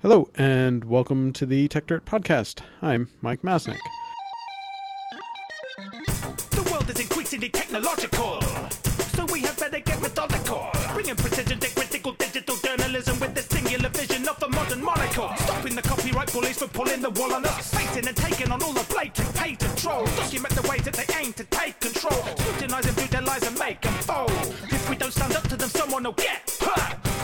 Hello, and welcome to the Techdirt Podcast. I'm Mike Masnick. The world is increasingly technological, so we have better get methodical. Bringing precision to critical digital journalism with the singular vision of a modern monocle. Stopping the copyright bullies from pulling the wool on us. Facing and taking on all the blatant patent trolls. Document the ways that they aim to take control. Scrutinize and lies and make them fold. If we don't stand up to them, someone will get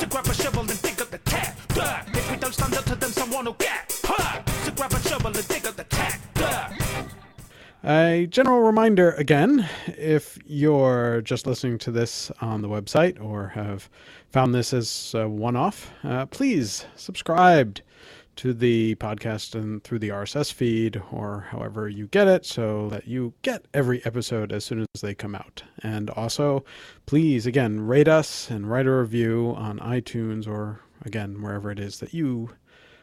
To grab a shovel and dig up the tech dirt. If we don't stand up to them, someone will get hurt. To grab a shovel and dig up the dirt. A general reminder again if you're just listening to this on the website or have found this as a one off, uh, please subscribe to the podcast and through the RSS feed or however you get it so that you get every episode as soon as they come out. And also, please again rate us and write a review on iTunes or again wherever it is that you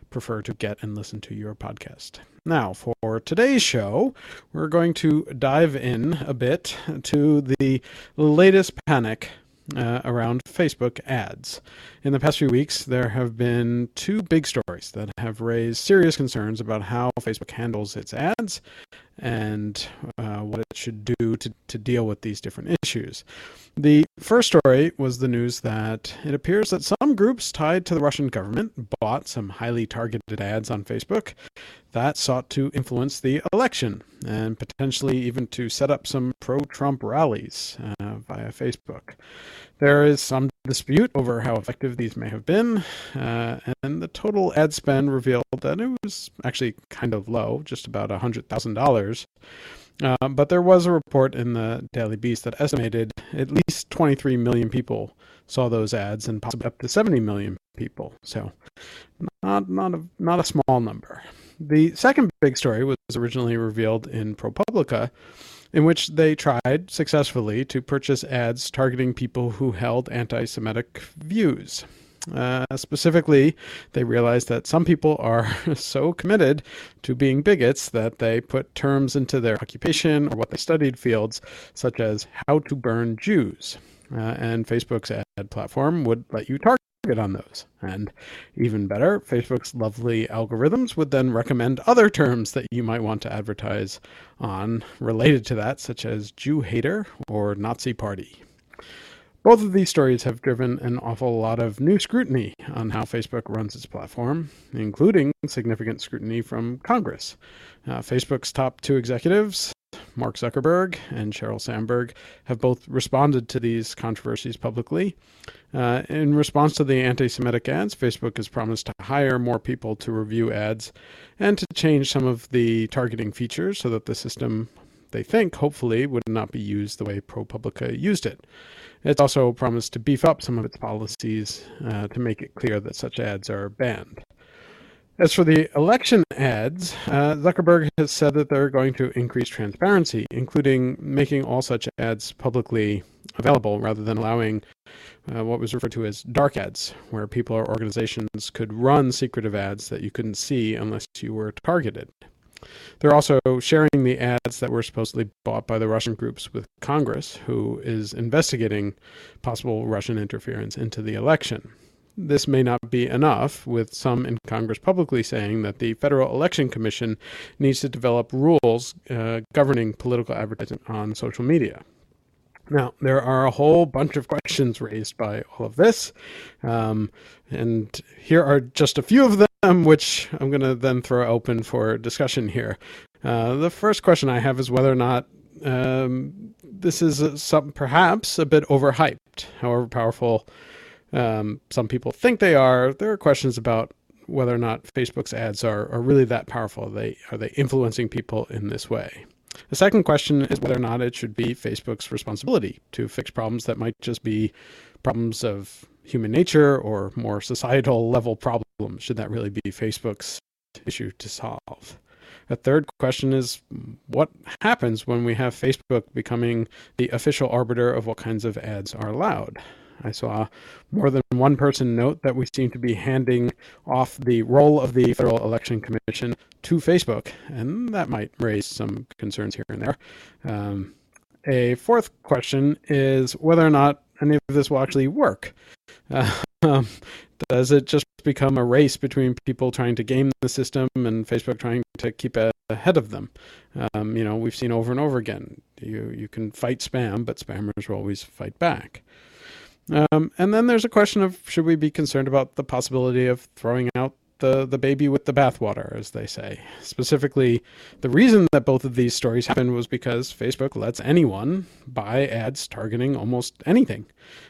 prefer to get and listen to your podcast. Now, for today's show, we're going to dive in a bit to the latest panic uh, around Facebook ads. In the past few weeks, there have been two big stories that have raised serious concerns about how Facebook handles its ads and uh, what it should do to, to deal with these different issues. The first story was the news that it appears that some groups tied to the Russian government bought some highly targeted ads on Facebook that sought to influence the election and potentially even to set up some pro Trump rallies uh, via Facebook. There is some dispute over how effective these may have been, uh, and the total ad spend revealed that it was actually kind of low, just about $100,000. Uh, but there was a report in the Daily Beast that estimated at least 23 million people saw those ads, and possibly up to 70 million people. So, not not a not a small number. The second big story was originally revealed in ProPublica, in which they tried successfully to purchase ads targeting people who held anti-Semitic views. Uh, specifically, they realized that some people are so committed to being bigots that they put terms into their occupation or what they studied fields, such as how to burn Jews. Uh, and Facebook's ad platform would let you target on those. And even better, Facebook's lovely algorithms would then recommend other terms that you might want to advertise on related to that, such as Jew hater or Nazi party. Both of these stories have driven an awful lot of new scrutiny on how Facebook runs its platform, including significant scrutiny from Congress. Uh, Facebook's top two executives, Mark Zuckerberg and Sheryl Sandberg, have both responded to these controversies publicly. Uh, in response to the anti Semitic ads, Facebook has promised to hire more people to review ads and to change some of the targeting features so that the system, they think, hopefully, would not be used the way ProPublica used it. It's also promised to beef up some of its policies uh, to make it clear that such ads are banned. As for the election ads, uh, Zuckerberg has said that they're going to increase transparency, including making all such ads publicly available rather than allowing uh, what was referred to as dark ads, where people or organizations could run secretive ads that you couldn't see unless you were targeted. They're also sharing the ads that were supposedly bought by the Russian groups with Congress, who is investigating possible Russian interference into the election. This may not be enough, with some in Congress publicly saying that the Federal Election Commission needs to develop rules uh, governing political advertising on social media. Now, there are a whole bunch of questions raised by all of this, um, and here are just a few of them, which I'm going to then throw open for discussion here. Uh, the first question I have is whether or not um, this is some perhaps a bit overhyped. However powerful um, some people think they are, there are questions about whether or not Facebook's ads are, are really that powerful. Are they are they influencing people in this way? The second question is whether or not it should be Facebook's responsibility to fix problems that might just be problems of human nature or more societal level problems. Should that really be Facebook's issue to solve? A third question is what happens when we have Facebook becoming the official arbiter of what kinds of ads are allowed? I saw more than one person note that we seem to be handing off the role of the Federal Election Commission to Facebook, and that might raise some concerns here and there. Um, a fourth question is whether or not any of this will actually work. Uh, um, does it just become a race between people trying to game the system and Facebook trying to keep ahead of them? Um, you know, we've seen over and over again. You you can fight spam, but spammers will always fight back. Um, and then there's a question of should we be concerned about the possibility of throwing out the, the baby with the bathwater, as they say. Specifically, the reason that both of these stories happened was because Facebook lets anyone buy ads targeting almost anything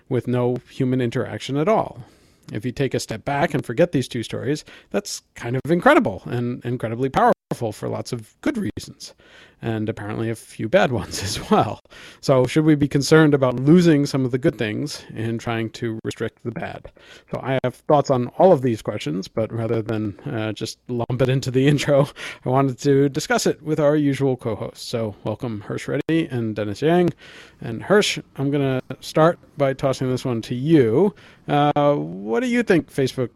with no human interaction at all. If you take a step back and forget these two stories, that's kind of incredible and incredibly powerful for lots of good reasons and apparently a few bad ones as well. So, should we be concerned about losing some of the good things in trying to restrict the bad? So, I have thoughts on all of these questions, but rather than uh, just lump it into the intro, I wanted to discuss it with our usual co hosts. So, welcome Hersh Reddy and Dennis Yang. And Hersh, I'm going to start by tossing this one to you. Uh, what do you think Facebook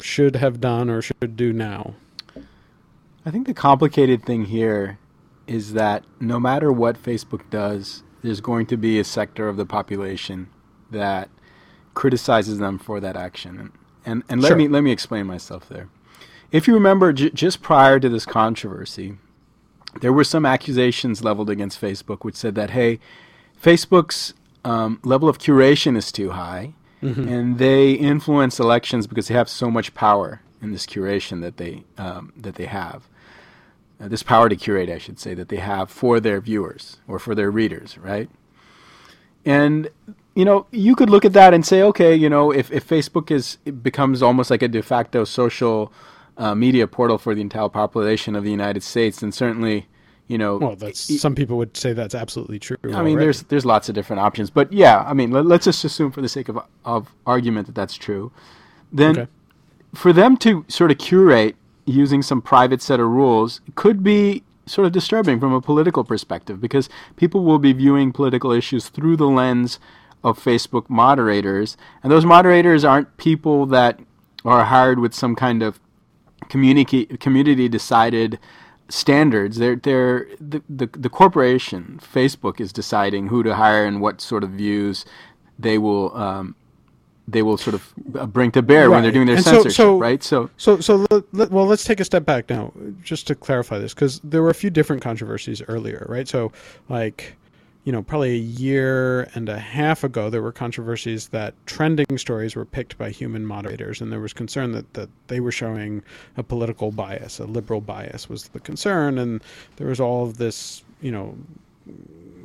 should have done or should do now? I think the complicated thing here is that no matter what Facebook does, there's going to be a sector of the population that criticizes them for that action. And and, and let Sure. me let me explain myself there. If you remember, j- just prior to this controversy, there were some accusations leveled against Facebook, which said that hey, Facebook's um, level of curation is too high, and they influence elections because they have so much power in this curation that they um, that they have uh, this power to curate, I should say, that they have for their viewers or for their readers, right? And you know, you could look at that and say, okay, you know, if, if Facebook is it becomes almost like a de facto social uh, media portal for the entire population of the United States, then certainly, you know, Well, that's i- some people would say that's absolutely true. I mean, already. there's there's lots of different options, but yeah, I mean, let, let's just assume for the sake of of argument that that's true. Then, Okay. for them to sort of curate using some private set of rules could be sort of disturbing from a political perspective because people will be viewing political issues through the lens of Facebook moderators, and those moderators aren't people that are hired with some kind of community community decided standards. They're they're the, the the corporation Facebook is deciding who to hire and what sort of views they will um, they will sort of uh, bring to bear when they're doing their And so- censorship, so- right? So So, so let, let- well, let's take a step back now, just to clarify this, because there were a few different controversies earlier, right? So, like, you know, probably a year and a half ago, there were controversies that trending stories were picked by human moderators, and there was concern that, that they were showing a political bias, a liberal bias was the concern, and there was all of this, you know,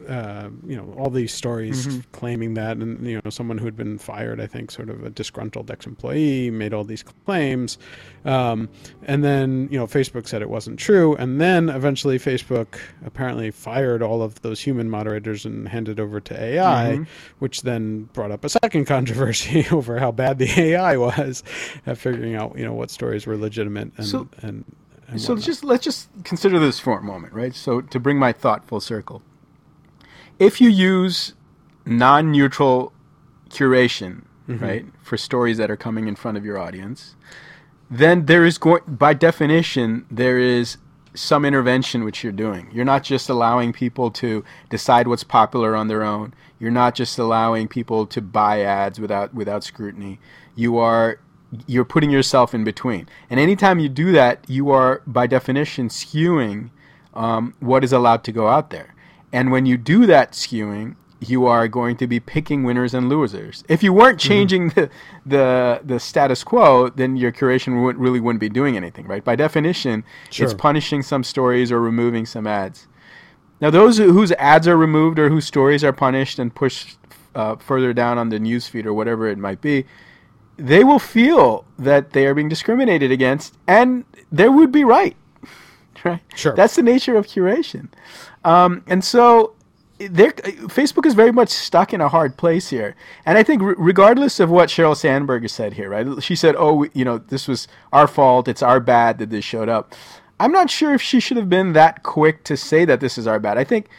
uh, you know, all these stories claiming that, and you know, someone who had been fired, I think, sort of a disgruntled ex-employee, made all these claims, um, and then you know, Facebook said it wasn't true, and then eventually Facebook apparently fired all of those human moderators and handed over to AI, which then brought up a second controversy over how bad the AI was at figuring out you know what stories were legitimate and So- and. and so just let's just consider this for a moment, right? So to bring my thought full circle, if you use non-neutral curation, right, for stories that are coming in front of your audience, then there is going by definition there is some intervention which you're doing. You're not just allowing people to decide what's popular on their own. You're not just allowing people to buy ads without without scrutiny. You are you're putting yourself in between. And anytime you do that, you are by definition skewing um, what is allowed to go out there. And when you do that skewing, you are going to be picking winners and losers. If you weren't changing the, the the status quo, then your curation would, really wouldn't be doing anything, right? By definition, it's punishing some stories or removing some ads. Now, those who- whose ads are removed or whose stories are punished and pushed uh, further down on the newsfeed or whatever it might be, they will feel that they are being discriminated against, and they would be right. Right? Sure. That's the nature of curation. Um, and so Facebook is very much stuck in a hard place here. And I think, re- regardless of what Sheryl Sandberg has said here, right? She said, "Oh, we, you know, this was our fault. It's our bad that this showed up." I'm not sure if she should have been that quick to say that this is our bad. I think,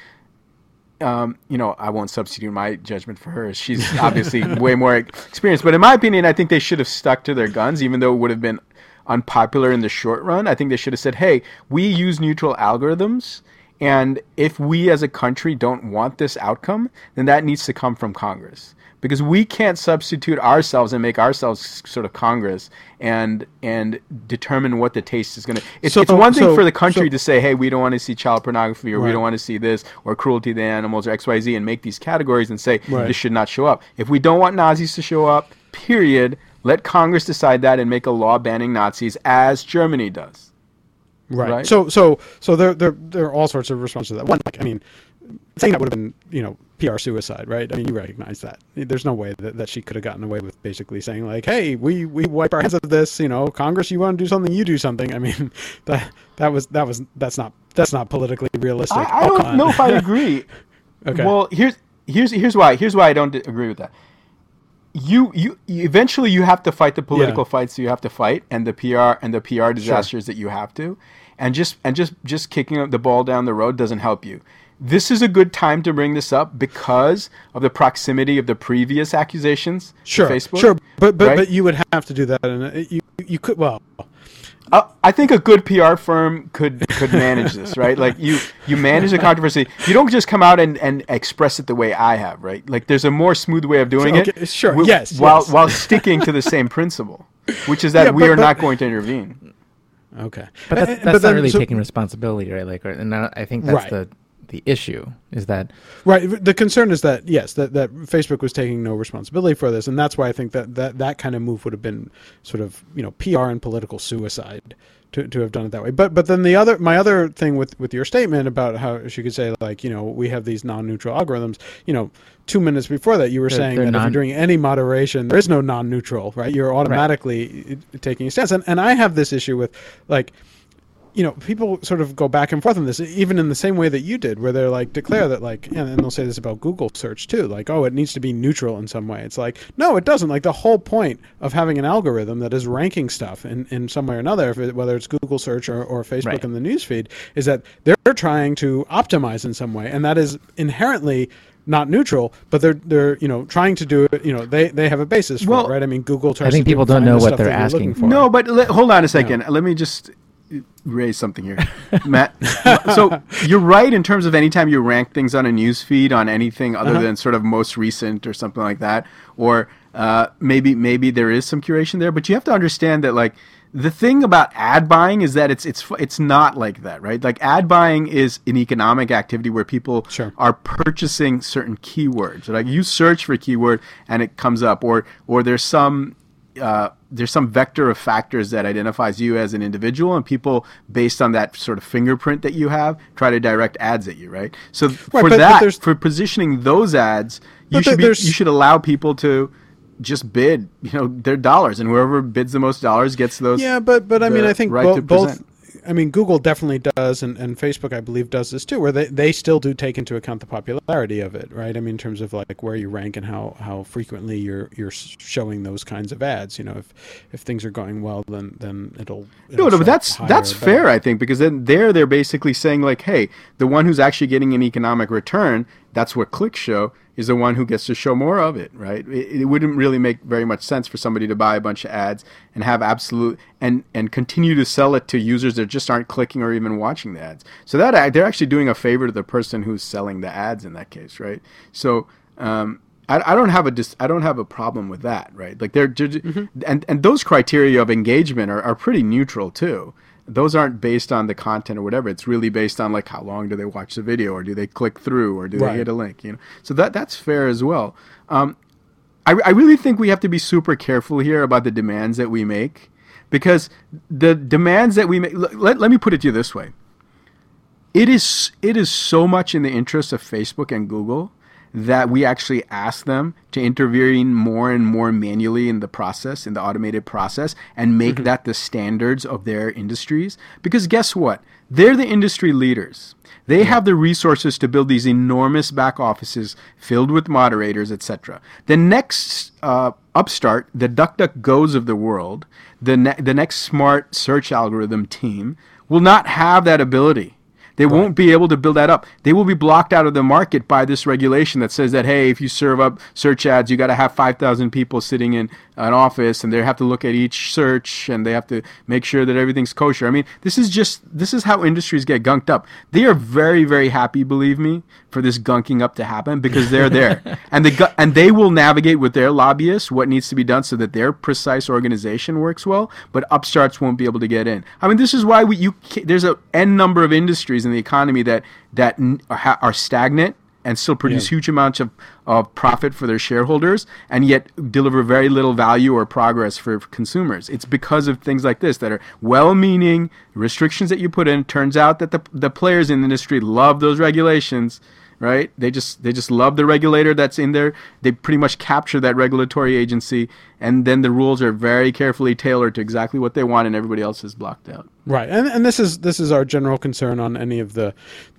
um, you know, I won't substitute my judgment for hers. She's obviously way more experienced. But in my opinion, I think they should have stuck to their guns, even though it would have been unpopular in the short run. I think they should have said, "Hey, we use neutral algorithms." And if we as a country don't want this outcome, then that needs to come from Congress. Because we can't substitute ourselves and make ourselves sort of Congress and and determine what the taste is going to. It's, So- it's one thing so- for the country so- to say, "Hey, we don't want to see child pornography, or we don't want to see this, or cruelty to animals, or X, Y, Z," and make these categories and say Right. this should not show up. If we don't want Nazis to show up, period, let Congress decide that and make a law banning Nazis, as Germany does. Right. Right? So so so there there there are all sorts of responses to that. One, like I mean, saying that would have been you know PR suicide, right? I mean, you recognize that. There's no way that, that she could have gotten away with basically saying like, "Hey, we we wipe our hands of this." You know, Congress, you want to do something, you do something. I mean, that that was that was that's not that's not politically realistic. I, I don't on. know if I agree. Okay. Well, here's here's here's why. Here's why I don't agree with that. You, you you eventually you have to fight the political Yeah. fights you have to fight and the PR and the PR disasters that you have to, and just and just just kicking the ball down the road doesn't help you. This is a good time to bring this up because of the proximity of the previous accusations. sure, Facebook, sure, but but right? but you would have to do that, and uh, you you could well. Uh, I think a good PR firm could could manage this, right? Like you you manage the controversy. You don't just come out and, and express it the way I have, right? Like there's a more smooth way of doing Okay, it. sure, yes, While yes. while sticking to the same principle, which is that Yeah, we but- are but- not going to intervene. Okay, But Uh, that's, uh, that's not really so- taking responsibility, right? Like, and I I think that's Right. the the issue is that Right. The concern is that yes, that, that Facebook was taking no responsibility for this, and that's why I think that, that that kind of move would have been sort of you know PR and political suicide to, to have done it that way. But but then the other my other thing with with your statement about how she could say like you know we have these non-neutral algorithms. You know, two minutes before that you were They're- saying they're that if you're doing any moderation, there is no non-neutral. Right. You're automatically uh, taking a stance, and and I have this issue with like you know, people sort of go back and forth on this, even in the same way that you did, where they're like declare that like, and, and they'll say this about Google search too, like, oh, it needs to be neutral in some way. It's like, no, it doesn't. Like the whole point of having an algorithm that is ranking stuff in, in some way or another, if it, whether it's Google search or, or Facebook Right. in the newsfeed, is that they're trying to optimize in some way, and that is inherently not neutral, but they're they're you know trying to do it. You know, they they have a basis for Well, it, right? I mean, Google tries. I think to people don't know what they're that you're asking for. No, but let, hold on a second. Let me just raise something here, Matt. so you're right in terms of anytime you rank things on a news feed on anything other Uh-huh. than sort of most recent or something like that, or uh, maybe maybe there is some curation there. But you have to understand that like the thing about ad buying is that it's it's it's not like that, right? Like ad buying is an economic activity where people Sure. are purchasing certain keywords. Like you search for a keyword and it comes up, or or there's some uh, there's some vector of factors that identifies you as an individual, and people, based on that sort of fingerprint that you have, try to direct ads at you, right? So for but- but that, there's- for positioning those ads, you But should be, you should allow people to just bid, you know, their dollars, and whoever bids the most dollars gets those. Yeah, but but I mean, I think right bo- both. I mean, Google definitely does, and, and Facebook, I believe, does this too, where they, they still do take into account the popularity of it, right? I mean, in terms of like where you rank and how, how frequently you're you're showing those kinds of ads. You know, if if things are going well, then then it'll. No, it'll no, but that's that's fair, I think, because then there they're basically saying like, hey, the one who's actually getting an economic return, that's what clicks show, is the one who gets to show more of it, right? It, it wouldn't really make very much sense for somebody to buy a bunch of ads and have absolute and and continue to sell it to users that just aren't clicking or even watching the ads. So that act- they're actually doing a favor to the person who's selling the ads in that case, right? So. Um, I, I don't have a dis, I don't have a problem with that, right? Like they're, they're Mm-hmm. and and those criteria of engagement are, are pretty neutral too. Those aren't based on the content or whatever. It's really based on like how long do they watch the video or do they click through or do Right. they hit a link, you know? So that that's fair as well. Um, I, I really think we have to be super careful here about the demands that we make because the demands that we make let, let, let me put it to you this way it is it is so much in the interest of Facebook and Google that we actually ask them to intervene more and more manually in the process, in the automated process, and make that the standards of their industries. Because guess what? They're the industry leaders. They have the resources to build these enormous back offices filled with moderators, etc. The next uh, upstart, the DuckDuckGoes of the world, the ne- the next smart search algorithm team will not have that ability. They won't be able to build that up. They will be blocked out of the market by this regulation that says that hey, if you serve up search ads, you got to have five thousand people sitting in an office and they have to look at each search and they have to make sure that everything's kosher. I mean, this is just this is how industries get gunked up. They are very very happy, believe me, for this gunking up to happen because they're there and they gu- and they will navigate with their lobbyists what needs to be done so that their precise organization works well, but upstarts won't be able to get in. I mean, this is why we you there's a n number of industries in the economy that that are, stagnant and still produce Yeah. huge amounts of, of profit for their shareholders and yet deliver very little value or progress for consumers. It's because of things like this that are well meaning restrictions that you put in. Turns out that the, the players in the industry love those regulations. Right? They just they just love the regulator that's in there. They pretty much capture that regulatory agency, and then the rules are very carefully tailored to exactly what they want, and everybody else is blocked out. Right, and and this is this is our general concern on any of the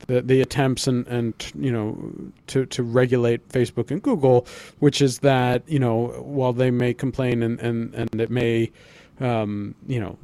the, the attempts and and you know to to regulate Facebook and Google, which is that you know while they may complain and and and it may um, you know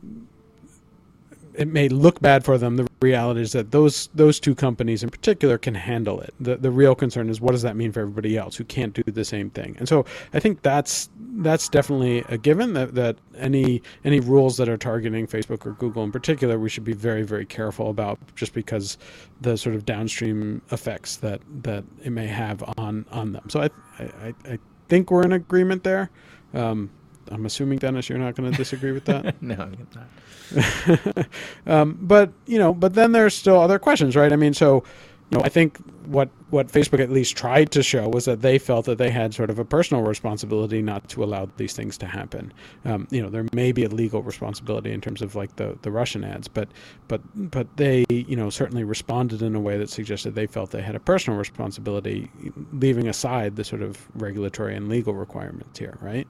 it may look bad for them. The reality is that those those two companies in particular can handle it. The the real concern is what does that mean for everybody else who can't do the same thing. And so I think that's that's definitely a given that, that any any rules that are targeting Facebook or Google in particular we should be very very careful about just because the sort of downstream effects that that it may have on on them. So I I, I think we're in agreement there. Um, I'm assuming Dennis, you're not going to disagree with that. no, I'm not. um, but you know, but then there's still other questions, right? I mean, so you know, I think what what Facebook at least tried to show was that they felt that they had sort of a personal responsibility not to allow these things to happen. Um, you know, there may be a legal responsibility in terms of like the the Russian ads, but but but they you know certainly responded in a way that suggested they felt they had a personal responsibility, leaving aside the sort of regulatory and legal requirements here, right?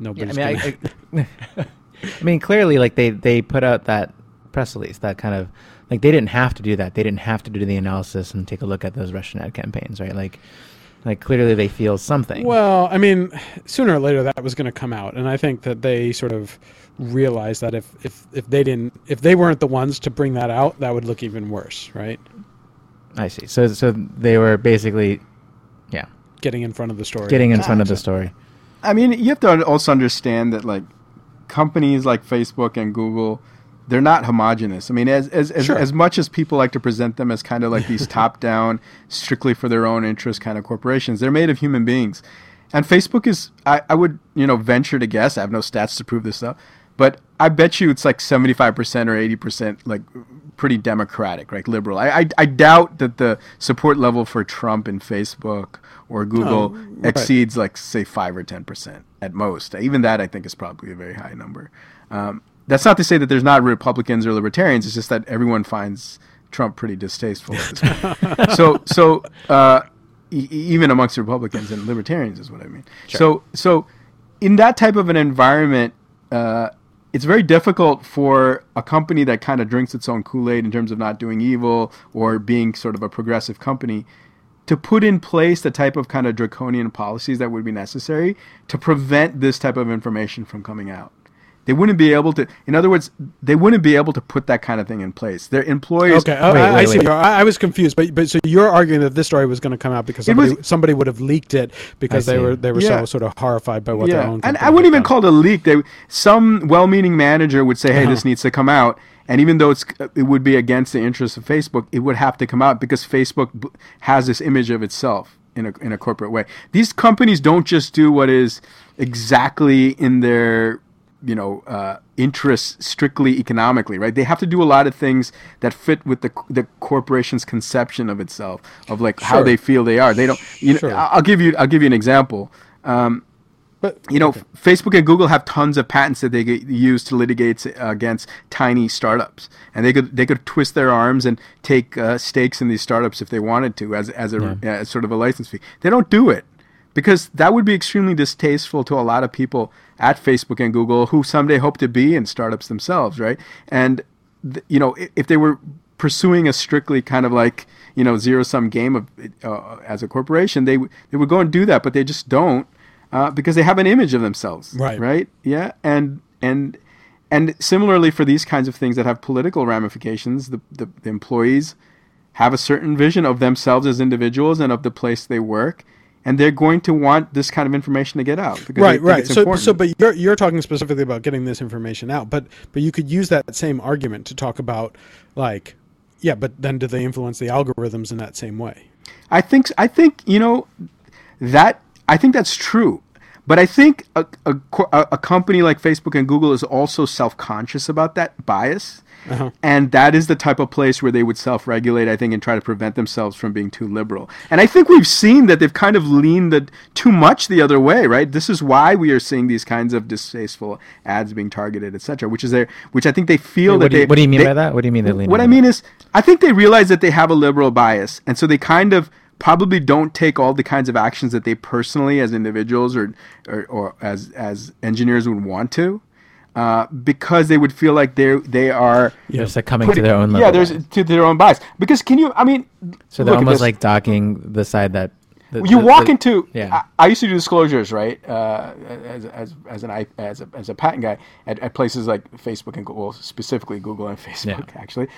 Yeah, Nobody's I mean, gonna- I, I, I mean, clearly, like they they put out that press release, that kind of like they didn't have to do that. They didn't have to do the analysis and take a look at those Russian ad campaigns, right? Like, like clearly they feel something. Well, I mean, sooner or later that was going to come out, and I think that they sort of realized that if if if they didn't if they weren't the ones to bring that out, that would look even worse, right? I see. So so they were basically, yeah, Getting in front of the story. getting in front of the Gotcha. story. I mean, you have to also understand that like companies like Facebook and Google, they're not homogenous. I mean, as as as, Sure. as much as people like to present them as kind of like these top-down, strictly for their own interest kind of corporations, they're made of human beings. And Facebook is, I, I would, you know, venture to guess. I have no stats to prove this stuff, but I bet you it's like seventy-five percent or eighty percent, like pretty democratic, right, liberal. I, I I doubt that the support level for Trump in Facebook or Google right. exceeds like say five or ten percent at most. Even that I think is probably a very high number. Um, that's not to say that there's not Republicans or libertarians. It's just that everyone finds Trump pretty distasteful. At this point. so so uh, e- even amongst Republicans and libertarians is what I mean. So so in that type of an environment. Uh, it's very difficult for a company that kind of drinks its own Kool-Aid in terms of not doing evil or being sort of a progressive company to put in place the type of kind of draconian policies that would be necessary to prevent this type of information from coming out. They wouldn't be able to. In other words, they wouldn't be able to put that kind of thing in place. Their employers. Okay, I, Wait, I- I see. wait. I, I was confused, but but so you're arguing that this story was going to come out because It was- somebody, somebody would have leaked it because I they see. were they were Yeah. so sort of horrified by what their own. and I wouldn't even done. call it a leak. They, some well-meaning manager would say, "Hey, this Uh-huh. needs to come out," and even though it's it would be against the interests of Facebook, it would have to come out because Facebook has this image of itself in a in a corporate way. These companies don't just do what is exactly in their you know uh, interests strictly economically, right? They have to do a lot of things that fit with the the corporation's conception of itself, of like how they feel they are. They don't. You know, Sure. I'll give you I'll give you an example. Um, But you know, Facebook and Google have tons of patents that they get use to litigate against tiny startups, and they could they could twist their arms and take uh, stakes in these startups if they wanted to, as as a as sort of a license fee. They don't do it because that would be extremely distasteful to a lot of people at Facebook and Google who someday hope to be in startups themselves, right? And th- you know, if they were pursuing a strictly kind of like you know zero sum game of uh, as a corporation, they w- they would go and do that, but they just don't uh, because they have an image of themselves, Right. Right? Yeah, and and and similarly for these kinds of things that have political ramifications, the, the, the employees have a certain vision of themselves as individuals and of the place they work. and they're going to want this kind of information to get out right right so important. so but you're you're talking specifically about getting this information out but but you could use that same argument to talk about like yeah but then do they influence the algorithms in that same way I think I think you know that I think that's true, but I think a, a, a company like Facebook and Google is also self conscious about that bias, uh-huh. and that is the type of place where they would self regulate. I think and try to prevent themselves from being too liberal. And I think we've seen that they've kind of leaned the, too much the other way. Right. This is why we are seeing these kinds of distasteful ads being targeted, etc. Which is their which I think they feel that what, do you, they. what do you mean they- by that? What do you mean they lean what I mean that? is, I think they realize that they have a liberal bias, and so they kind of probably don't take all the kinds of actions that they personally, as individuals or or, or as as engineers, would want to, uh, because they would feel like they they are. they're succumbing putting- to their own level. yeah, there's to their own bias. Because can you? I mean, so they're almost like docking the side that the, you the- walk the- into yeah. I, I used to do disclosures right uh, as, as, as an I, as a, as a patent guy at, at places like facebook and google specifically google and facebook Yeah. actually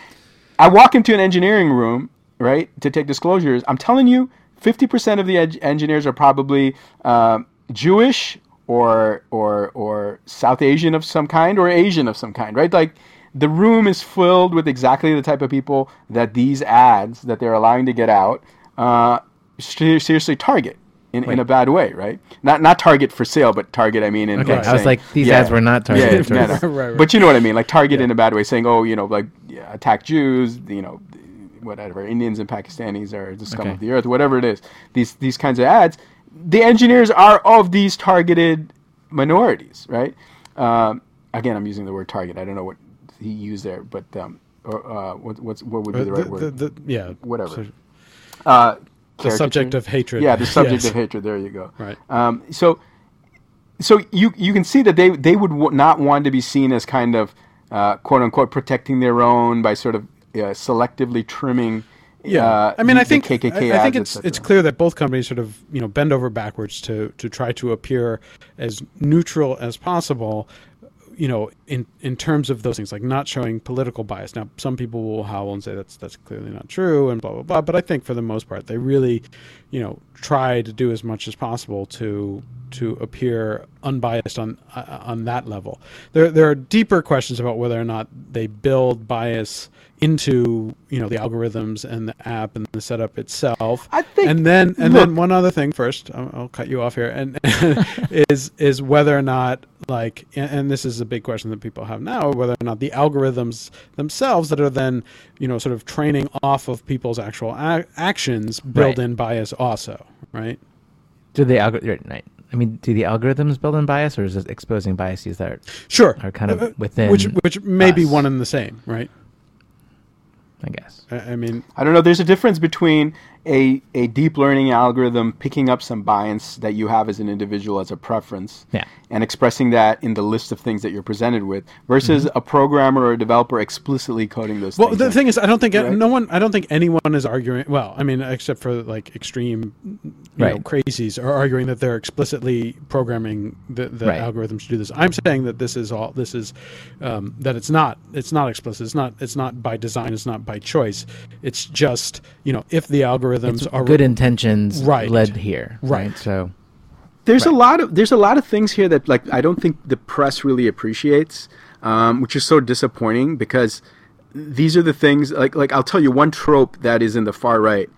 i walk into an engineering room right to take disclosures i'm telling you 50% of the ed- engineers are probably um, jewish or or or south asian of some kind or asian of some kind right like the room is filled with exactly the type of people that these ads that they're allowing to get out uh, seriously target in, in a bad way, right? Not not target for sale, but target. I mean, in Okay, like I was saying- like, these ads were not Yeah, targeted no, no. Right, right. But you know what I mean, like target in a bad way, saying, oh, you know, like yeah, attack Jews, you know, whatever, Indians and Pakistanis are the scum Okay. of the earth, whatever it is. These these kinds of ads, the engineers are of these targeted minorities, right? Um, again, I'm using the word target. I don't know what he used there, but um, or, uh, what, what's what would be the right the, word? the- the- yeah Whatever. so uh, the subject of hatred Yeah, the subject Yes. of hatred. There you go. Right. Um, so, so you you can see that they they would w- not want to be seen as kind of uh, quote unquote protecting their own by sort of uh, selectively trimming. Yeah, uh, I mean, I think KKK I, I think it's it's clear that both companies sort of you know bend over backwards to to try to appear as neutral as possible. You know, in in terms of those things, like not showing political bias. Now, some people will howl and say that's that's clearly not true, and blah blah blah. But I think for the most part, they really, you know, try to do as much as possible to to appear unbiased on uh, on that level. There there are deeper questions about whether or not they build bias into you know the algorithms and the app and the setup itself. I think- and then and look- then one other thing first, I'll, I'll cut you off here, and is is whether or not like and, and this is a big question that people have now, whether or not the algorithms themselves that are then you know sort of training off of people's actual a- actions build Right. in bias also, right? Do the algorithm? Right. I mean, do the algorithms build in bias, or is it exposing biases that are, Sure, are kind of Uh, within? which which may be one and the same, right? I guess. I, I mean, I don't know. There's a difference between a a deep learning algorithm picking up some bias that you have as an individual as a preference, Yeah. and expressing that in the list of things that you're presented with, versus a programmer or a developer explicitly coding those. Mm-hmm. Well, the in. thing is, I don't think Right? no one. I don't think anyone is arguing. Well, I mean, except for like extreme, you know, Right. crazies are arguing that they're explicitly programming the, the Right. algorithms to do this. I'm saying that this is all. This is um, that it's not. It's not explicit. It's not. It's not by design. It's not by choice. It's just you know if the algorithms It's are good intentions Right. led here. Right. So there's a lot of there's a lot of things here that like I don't think the press really appreciates, um, which is so disappointing because these are the things like like I'll tell you one trope that is in the far right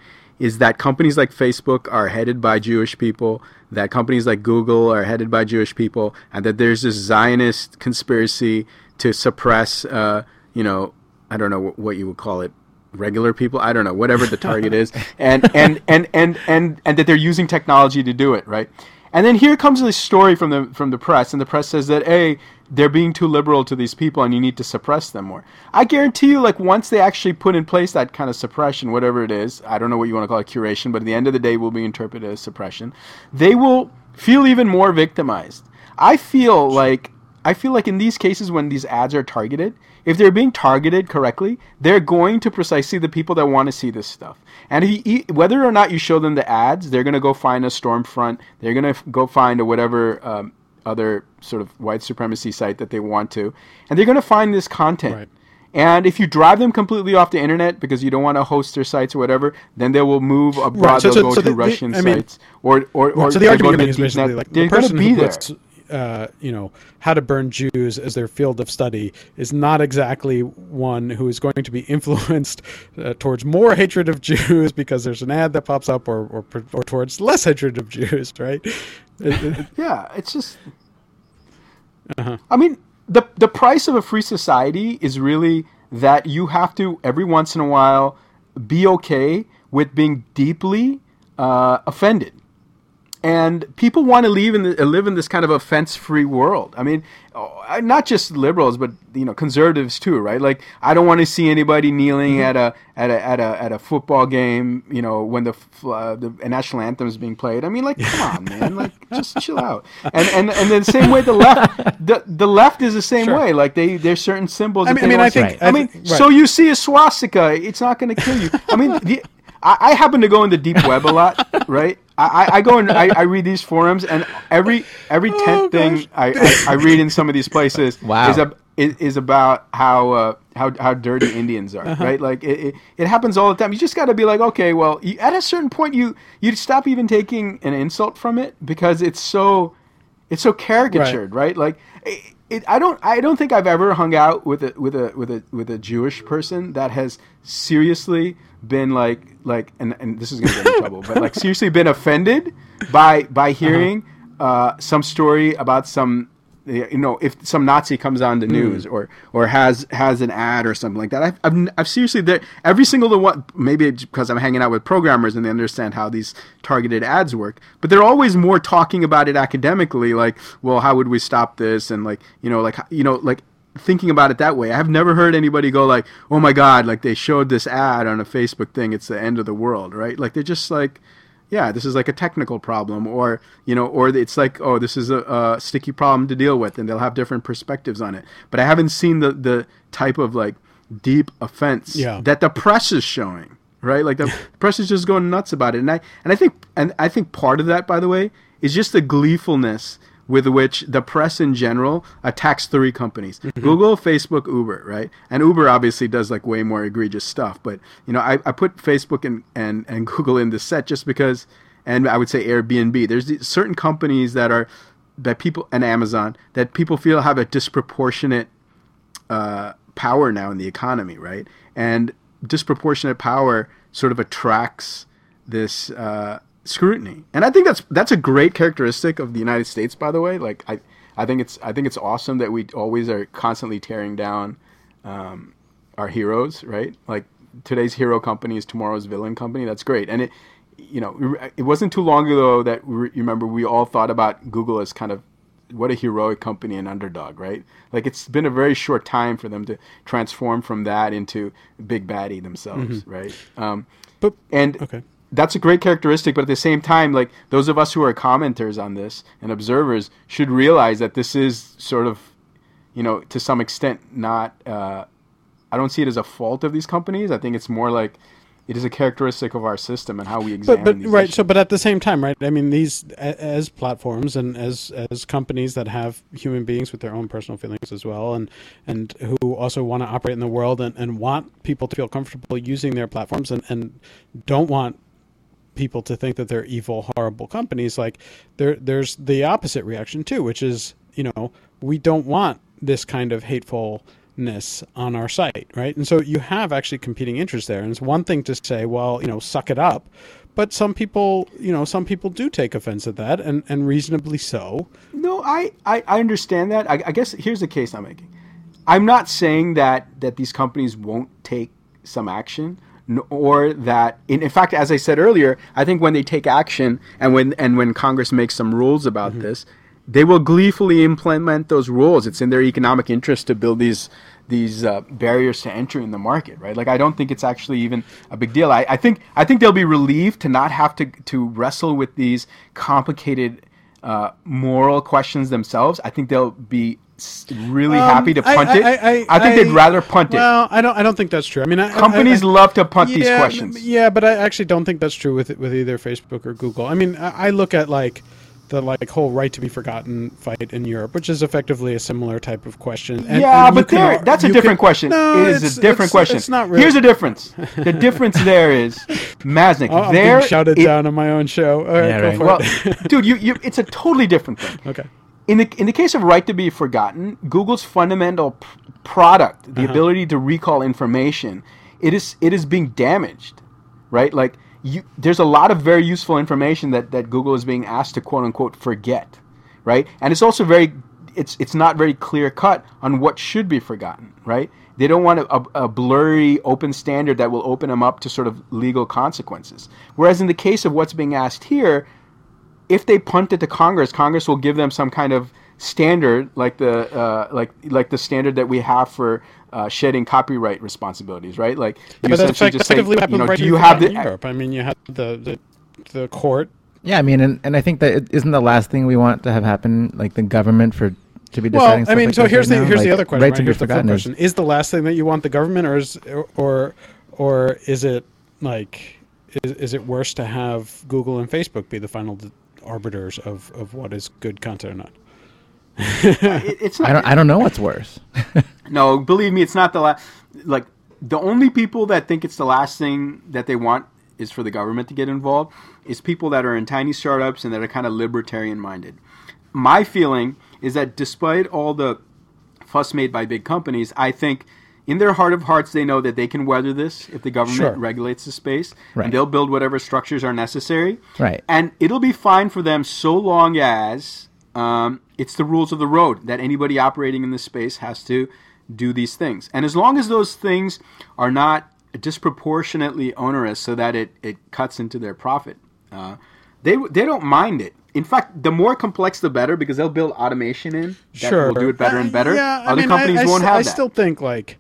is that companies like Facebook are headed by Jewish people, that companies like Google are headed by Jewish people, and that there's this Zionist conspiracy to suppress, uh, you know, I don't know what, what you would call it, regular people i don't know whatever the target is and and and and and and that they're using technology to do it right? And then here comes this story from the from the press and the press says that hey they're being too liberal to these people and you need to suppress them more. I guarantee you like once they actually put in place that kind of suppression whatever it is i don't know what you want to call it curation but at the end of the day will be interpreted as suppression they will feel even more victimized. I feel like I feel like in these cases when these ads are targeted, if they're being targeted correctly, they're going to precisely the people that want to see this stuff. And he, he, whether or not you show them the ads, they're going to go find a Stormfront, they're going to go find a whatever um, other sort of white supremacy site that they want to, and they're going to find this content. Right. And if you drive them completely off the internet because you don't want to host their sites or whatever, then they will move abroad. so- they'll so- go so to the- the- Russian I mean- sites or or, or so the argument is basically like they're the going to person be who there. puts, uh, you know, how to burn Jews as their field of study is not exactly one who is going to be influenced uh, towards more hatred of Jews because there's an ad that pops up, or or, or towards less hatred of Jews, right? Yeah, it's just. Uh-huh. I mean, the the price of a free society is really that you have to every once in a while be okay with being deeply uh, offended, and people want to live in the, live in this kind of offense-free world. I mean, oh, not just liberals, but you know, conservatives too, right? Like, I don't want to see anybody kneeling at a at a at a at a football game, you know, when the uh, the national anthem is being played. I mean, like, come on, man, like, just chill out. And and and the same way the left, the the left is the same Sure. way. Like, they there's certain symbols. I that mean- I mean, I think- I I mean, think- so you see a swastika, it's not going to kill you. I mean, the, I, I happen to go in the deep web a lot, right? I, I- I go and I, I read these forums, and every every tenth Oh, thing. I, I, I read in some of these places Wow. is, ab- is is about how uh, how how dirty Indians are, Uh-huh. right? Like it, it, it happens all the time. You just got to be like, okay, well, you, at a certain point, you you stop even taking an insult from it because it's so it's so caricatured, right? Like it, it, I don't I don't think I've ever hung out with a with a with a with a Jewish person that has seriously been like like and, and this is gonna get in trouble, but like seriously been offended by by hearing uh some story about some you know if some Nazi comes on the hmm. news or or has has an ad or something like that I've I've, I've seriously there every single the one maybe it's because I'm hanging out with programmers and they understand how these targeted ads work but they're always more talking about it academically like well how would we stop this? And like you know like you know like thinking about it that way. I've never heard anybody go like oh my god like they showed this ad on a Facebook thing it's the end of the world right? Like they're just like yeah, this is like a technical problem, or you know, or it's like, oh, this is a, a sticky problem to deal with, and they'll have different perspectives on it. But I haven't seen the the type of like deep offense Yeah. that the press is showing, right? Like the press is just going nuts about it, and I and I think and I think part of that, by the way, is just the gleefulness with which the press in general attacks three companies Google, Facebook, Uber, right? And Uber obviously does like way more egregious stuff. But, you know, I, I put Facebook and, and, and Google in the set just because, and I would say Airbnb. There's certain companies that are, that people, and Amazon, that people feel have a disproportionate uh, power now in the economy, right? And disproportionate power sort of attracts this uh, scrutiny, and I think that's that's a great characteristic of the United States, by the way. Like I, I think it's I think it's awesome that we always are constantly tearing down um, our heroes, right? Like today's hero company is tomorrow's villain company. That's great, and it, you know, it wasn't too long ago that we, you remember we all thought about Google as kind of what a heroic company and underdog, right? Like it's been a very short time for them to transform from that into big baddie themselves, right? Um, But and okay. That's a great characteristic, but at the same time, like those of us who are commenters on this and observers should realize that this is sort of, you know, to some extent, not. Uh, I don't see it as a fault of these companies. I think it's more like it is a characteristic of our system and how we examine but but these right issues. so but at the same time right i mean these as platforms and as as companies that have human beings with their own personal feelings as well and and who also want to operate in the world and, and want people to feel comfortable using their platforms and and don't want people to think that they're evil horrible companies like there there's the opposite reaction too which is you know we don't want this kind of hatefulness on our site right and so you have actually competing interests there and it's one thing to say well you know suck it up but some people you know some people do take offense at that and and reasonably so No, I, I, I understand that. I, I guess here's the case I'm making. I'm not saying that that these companies won't take some action, or that in, in fact, as I said earlier, I think when they take action and when and when Congress makes some rules about this, they will gleefully implement those rules. It's in their economic interest to build these these uh, barriers to entry in the market, right? Like I don't think it's actually even a big deal. I, I think I think they'll be relieved to not have to to wrestle with these complicated uh, moral questions themselves. I think they'll be s- really happy to Um, I- punt I, it. I, I think they'd rather punt it. well i don't i don't think that's true i mean I, I- Companies I- love to punt these questions. Yeah, but I actually don't think that's true with with either Facebook or Google. I mean, I, I look at like the like whole right to be forgotten fight in Europe, which is effectively a similar type of question. And- yeah, and but can there, ar- that's a different can- question. No, it is a different it's- question. It's not really. Here's the difference. The difference there is, Masnick, Oh, there, being shouted it- down on my own show. All right, Yeah, go right. for well, it. dude, you, you, it's a totally different thing. okay. In the in the case of right to be forgotten, Google's fundamental p- product, Uh-huh. the ability to recall information, it is it is being damaged, right? Like you, there's a lot of very useful information that that Google is being asked to quote unquote forget, right? And it's also very it's it's not very clear cut on what should be forgotten, right? They don't want a, a, a blurry open standard that will open them up to sort of legal consequences. Whereas in the case of what's being asked here, if they punt it to Congress, Congress will give them some kind of standard, like the uh, like like the standard that we have for uh, shedding copyright responsibilities, right? Like you But that's essentially just say, effectively what you happened know, right do in you have the Europe? I mean, you had the the, the court. Yeah, I mean, and, and I think that it isn't the last thing we want to have happen, like the government for to be deciding. Well. I mean, like so here's right the now. here's the other question. Right Right, here's the full is question: Is the last thing that you want the government, or is or or is it like is, is it worse to have Google and Facebook be the final d- arbiters of, of what is good content or not? Uh, it- it's not, I don't. I don't know what's worse. No, believe me, it's not the last. Like the only people that think it's the last thing that they want is for the government to get involved. Is people that are in tiny startups and that are kind of libertarian minded. My feeling is that despite all the fuss made by big companies, I think in their heart of hearts they know that they can weather this if the government Sure. regulates the space, Right. and they'll build whatever structures are necessary. Right. And it'll be fine for them so long as um, it's the rules of the road that anybody operating in this space has to do these things. And as long as those things are not disproportionately onerous so that it, it cuts into their profit, uh, they, they don't mind it. In fact, the more complex, the better, because they'll build automation in that sure, will do it better Uh, and better. Yeah, I Other mean, companies I, won't st- have I that. still think like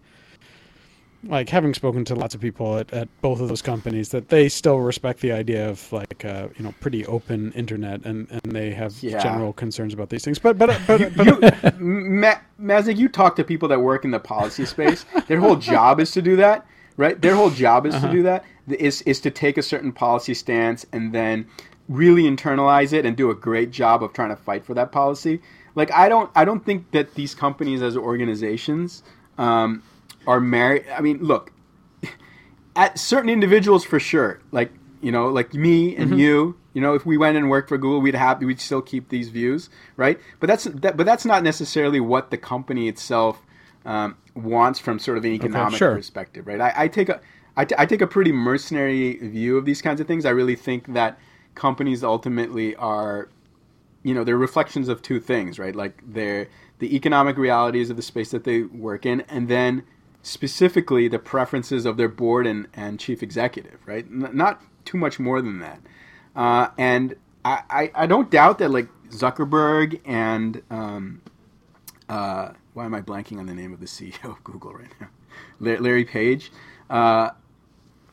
like having spoken to lots of people at, at both of those companies that they still respect the idea of like uh, you know pretty open internet and, and they have Yeah. general concerns about these things but but but, but you, Ma- Masnick, you talk to people that work in the policy space. Their whole job is to do that, right? Their whole job is Uh-huh. to do that. Is is to take a certain policy stance and then really internalize it and do a great job of trying to fight for that policy. Like I don't I don't think that these companies as organizations um, are married. I mean, look, at certain individuals for sure like you know like me and you you know if we went and worked for google we'd have we'd still keep these views right but that's that, but that's not necessarily what the company itself um, wants from sort of an economic sure. perspective right I, I take a I, t- I take a pretty mercenary view of these kinds of things i really think that companies ultimately are you know they're reflections of two things right like they're the economic realities of the space that they work in and then specifically the preferences of their board and, and chief executive right N- not too much more than that uh, and I, I, I don't doubt that like zuckerberg and um, uh, why am i blanking on the name of the ceo of google right now larry page uh,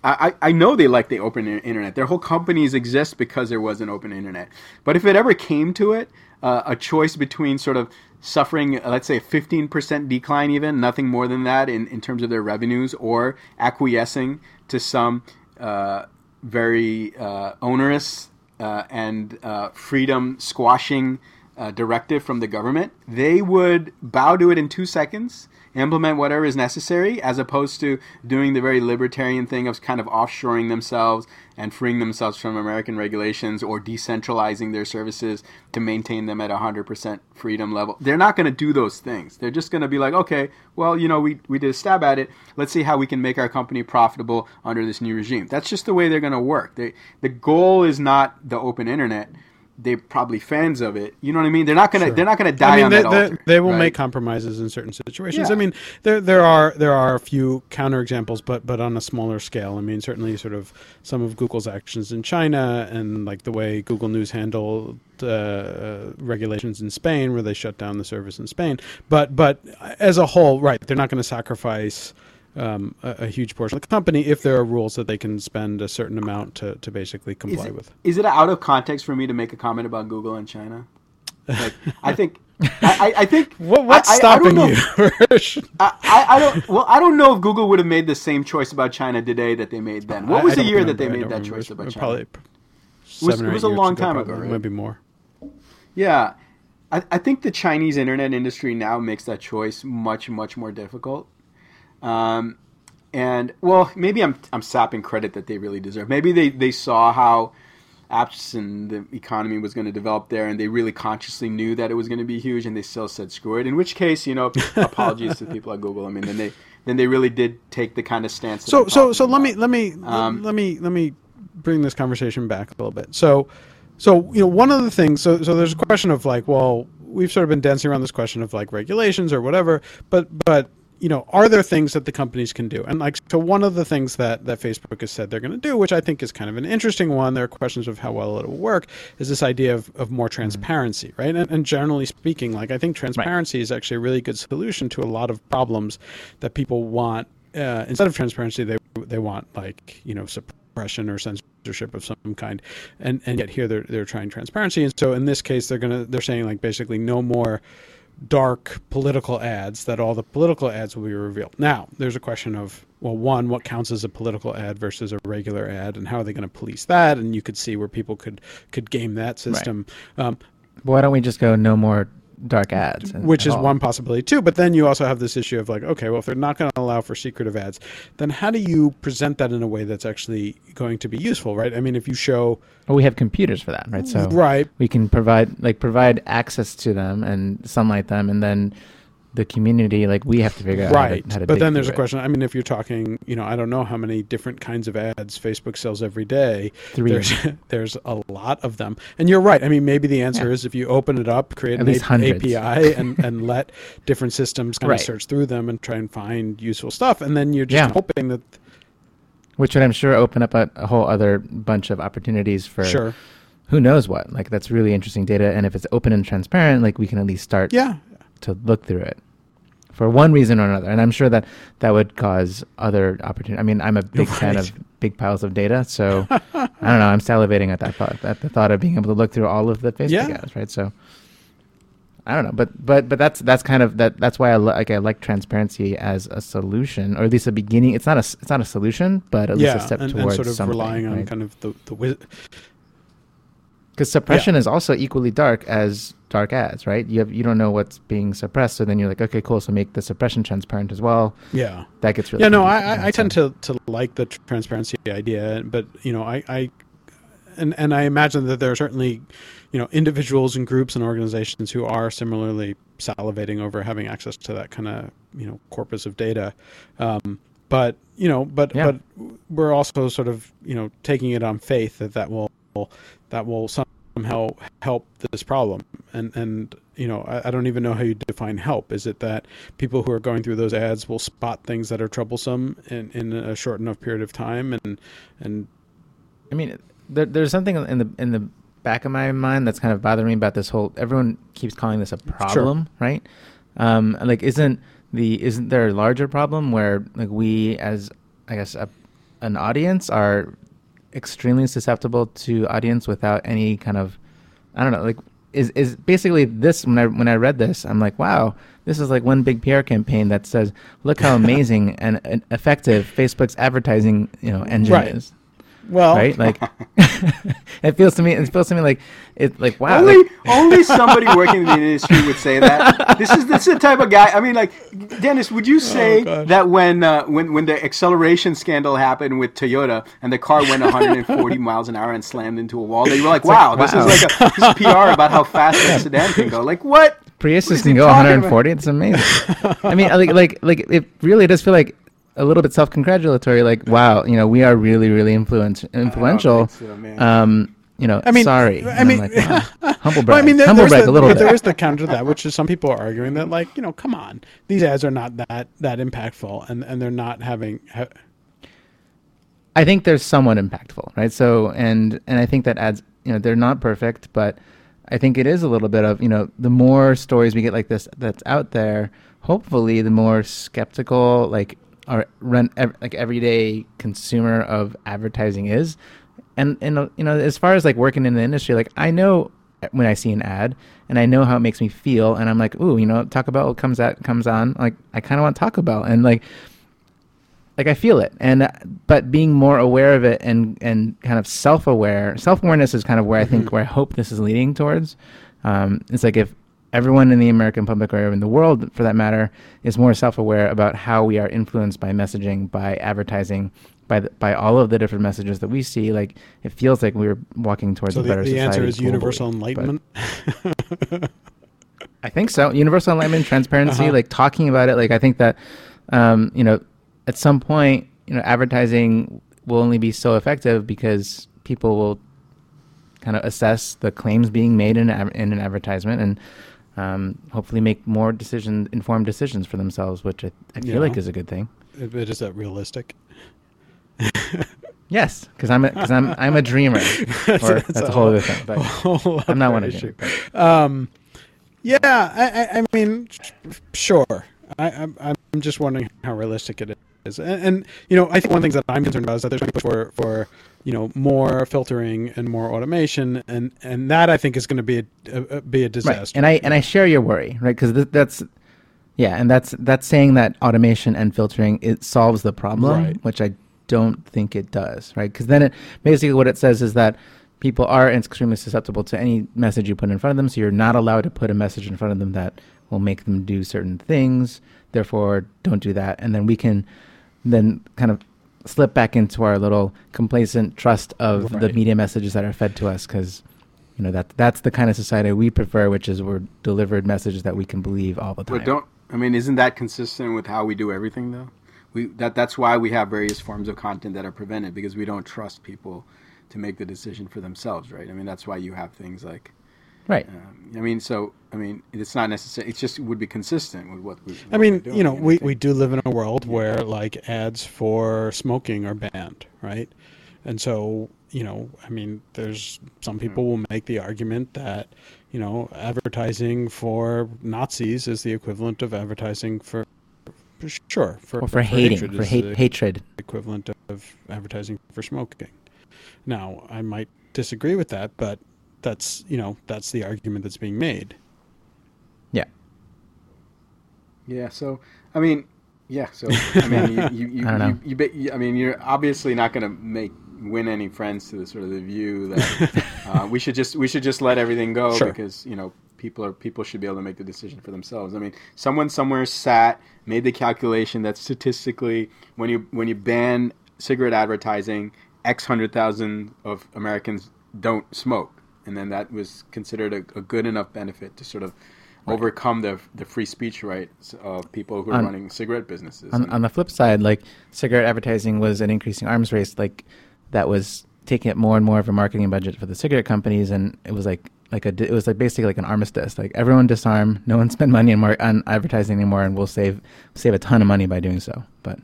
I, I know they like the open internet. Their whole companies exist because there was an open internet. But if it ever came to it, uh, a choice between sort of suffering, let's say, a 15% decline, even, nothing more than that in, in terms of their revenues, or acquiescing to some uh, very uh, onerous uh, and uh, freedom squashing directive from the government, they would bow to it in two seconds, implement whatever is necessary, as opposed to doing the very libertarian thing of kind of offshoring themselves and freeing themselves from American regulations or decentralizing their services to maintain them at 100% freedom level. They're not going to do those things. They're just going to be like, okay, well, you know, we, we did a stab at it. Let's see how we can make our company profitable under this new regime. That's just the way they're going to work. They, the goal is not the open internet. They're probably fans of it. You know what I mean? They're not gonna. They're not gonna die I mean, on they, that they, altar. they will right? make compromises in certain situations. Yeah. I mean, there there are there are a few counterexamples, but but on a smaller scale. I mean, certainly sort of some of Google's actions in China and like the way Google News handled uh, regulations in Spain, where they shut down the service in Spain. But but as a whole, right? They're not going to sacrifice. Um, a, a huge portion of the company if there are rules that they can spend a certain amount to, to basically Is comply it, with. is it out of context for me to make a comment about Google and China? Like, I think. I, I, I think. What, what's I, I- I stopping know- you? I, I, I don't. Well, I don't know if Google would have made the same choice about China today that they made then. What was I the year that they. I made that remember. choice about China? Probably seven it or was a years long time ago, right? Maybe more. Yeah, I, I think the Chinese internet industry now makes that choice much much more difficult. Um, and well, maybe I'm I'm sapping credit that they really deserve. Maybe they they saw how apps and the economy was going to develop there, and they really consciously knew that it was going to be huge, and they still said screw it. In which case, you know, apologies to people at Google. I mean, then they then they really did take the kind of stance. So so so let me let me Um, let me let me bring this conversation back a little bit. So so you know one of the things so so there's a question of like well we've sort of been dancing around this question of like regulations or whatever but but you know are there things that the companies can do? And like so one of the things that that Facebook has said they're going to do which I think is kind of an interesting one there are questions of how well it will work is this idea of, of more transparency right? And, and generally speaking like I think transparency is actually a really good solution to a lot of problems that people want uh, instead of transparency, they they want like you know suppression or censorship of some kind, and and yet here they're they're trying transparency, and so in this case they're gonna they're saying like basically no more dark political ads that all the political ads will be revealed. Now there's a question of well one what counts as a political ad versus a regular ad and how are they going to police that? And you could see where people could could game that system. Um, But why don't we just go no more dark ads? which is all? one possibility too. But then you also have this issue of like, okay, well, if they're not going to allow for secretive ads, then how do you present that in a way that's actually going to be useful, right? I mean, if you show Well, we have computers for that, right? So right, we can provide like provide access to them and sunlight them, and then the community like we have to figure out right, how to, how to but then there's a it. question. I mean, if you're talking, you know, I don't know how many different kinds of ads Facebook sells every day. Three. There's there's a lot of them, and you're right. I mean, maybe the answer Yeah. is if you open it up, create At an A- API, and and let different systems kind Right. of search through them and try and find useful stuff, and then you're just Yeah. hoping that which would I'm sure open up a, a whole other bunch of opportunities for sure, who knows what. Like that's really interesting data, and if it's open and transparent, like we can at least start yeah, to look through it for one reason or another. And I'm sure that that would cause other opportunity. I mean, I'm a big fan of big piles of data, so I don't know. I'm salivating at that thought, at the thought of being able to look through all of the Facebook Yeah. ads, right? So I don't know, but but but that's that's kind of that. That's why I li- like I like transparency as a solution, or at least a beginning. It's not a it's not a solution, but at least a step and, and towards sort of something. relying on right? kind of the the Because suppression is also equally dark as dark ads, right? You have you don't know what's being suppressed, so then you're like, okay, cool. So make the suppression transparent as well. yeah. That gets really Yeah, no, I, I. I tend to, to like the transparency idea, but you know, I, I and and I imagine that there are certainly, you know, individuals and groups and organizations who are similarly salivating over having access to that kind of you know corpus of data. Um, but you know, but Yeah. but we're also sort of you know taking it on faith that that will that will somehow help this problem. And and you know, I, I don't even know how you define help. Is it that people who are going through those ads will spot things that are troublesome in, in a short enough period of time and and I mean, there, there's something in the in the back of my mind that's kind of bothering me about this whole. Everyone keeps calling this a problem, right? Um, like, isn't the isn't there a larger problem where like we as I guess a, an audience are extremely susceptible to audience without any kind of I don't know like is is basically this when I when I read this I'm like wow this is like one big PR campaign that says look how amazing and, and effective Facebook's advertising you know engine Right. is well, right? Like it feels to me. It feels to me like it. Like wow. only like- only somebody working in the industry would say that. This is this is the type of guy. I mean, like Dennis, would you say gosh. that when uh, when when the acceleration scandal happened with Toyota and the car went 140 miles an hour and slammed into a wall, that you were like, wow, this wow. is like a this is PR about how fast that sedan can go. Like what? Priuses What is can go talking 140. It's amazing. I mean, like like like it really does feel like a little bit self-congratulatory. Like wow, you know, we are really really influence influential. think so, um, you know, I mean, sorry. I mean- like, wow. humble But brag. I mean, there, humble there's brag the, a little but bit. there is the counter to that, which is some people are arguing that, like, you know, come on, these ads are not that that impactful, and and they're not having. Ha- I think they're somewhat impactful, right? So, and and I think that ads, you know, they're not perfect, but I think it is a little bit of, you know, the more stories we get like this that's out there, hopefully, the more skeptical like our run ev- like everyday consumer of advertising is, and and uh, you know, as far as like working in the industry, like I know when I see an ad and I know how it makes me feel, and I'm like, ooh, you know, Taco Bell comes out comes on, like I kind of want Taco Bell, and like like I feel it, and uh, but being more aware of it and and kind of self aware, self awareness is kind of where I think where I hope this is leading towards. Um, it's like if everyone in the American public or in the world, for that matter, is more self-aware about how we are influenced by messaging, by advertising, by the, by all of the different messages that we see. Like it feels like we're walking towards So a the, better the society. answer is globally. universal enlightenment. I think so. Universal enlightenment, transparency, Uh-huh. like talking about it. Like I think that, um, you know, at some point, you know, advertising will only be so effective because people will kind of assess the claims being made in, an in an advertisement and um, hopefully make more decision informed decisions for themselves, which I, I feel Yeah. like is a good thing. It is that realistic. Yes, because I'm because I'm I'm a dreamer, or that's, a whole other thing. But whole I'm not one of issue. you. Um, yeah, I, I, I mean, sure. I, I'm, I'm just wondering how realistic it is, and, and you know, I think one of the things that I'm concerned about is that there's going to be push for for you know more filtering and more automation, and and that I think is going to be a, a, a- be a right. disaster. and i and i share your worry right? Because th- that's yeah and that's that's saying that automation and filtering it solves the problem Right. which i don't think it does right? Because then it basically what it says is that people are extremely susceptible to any message you put in front of them so you're not allowed to put a message in front of them that will make them do certain things therefore don't do that. And then we can then kind of slip back into our little complacent trust of the media messages that are fed to us because you know that that's the kind of society we prefer which is we're delivered messages that we can believe all the time But don't I mean isn't that consistent with how we do everything though? We that that's why we have various forms of content that are prevented because we don't trust people to make the decision for themselves, right? I mean that's why you have things like right um, I mean so I mean it's not necessary it's just would be consistent with what we I mean, we're doing, you know, we, we do live in a world where like ads for smoking are banned, right? And so, you know, I mean, there's some people will make the argument that, you know, advertising for Nazis is the equivalent of advertising for, for sure, for, or for, hating hatred for hate hatred equivalent of advertising for smoking. Now, I might disagree with that, but that's, you know, that's the argument that's being made. yeah Yeah, so I mean, yeah, so I mean, you you you, I don't know. you, you, bet- you I mean, you're obviously not going to make win any friends to the sort of the view that uh, we should just we should just let everything go Sure. because you know people are people should be able to make the decision for themselves. I mean, someone somewhere sat made the calculation that statistically, when you when you ban cigarette advertising, X hundred thousand of Americans don't smoke, and then that was considered a, a good enough benefit to sort of overcome the the free speech rights of people who are On- running cigarette businesses. on, And- on the flip side like cigarette advertising was an increasing arms race like that was taking up more and more of a marketing budget for the cigarette companies and it was like like a it was like basically like an armistice like everyone disarm no one spend money on, advertising anymore and we'll save save a ton of money by doing so but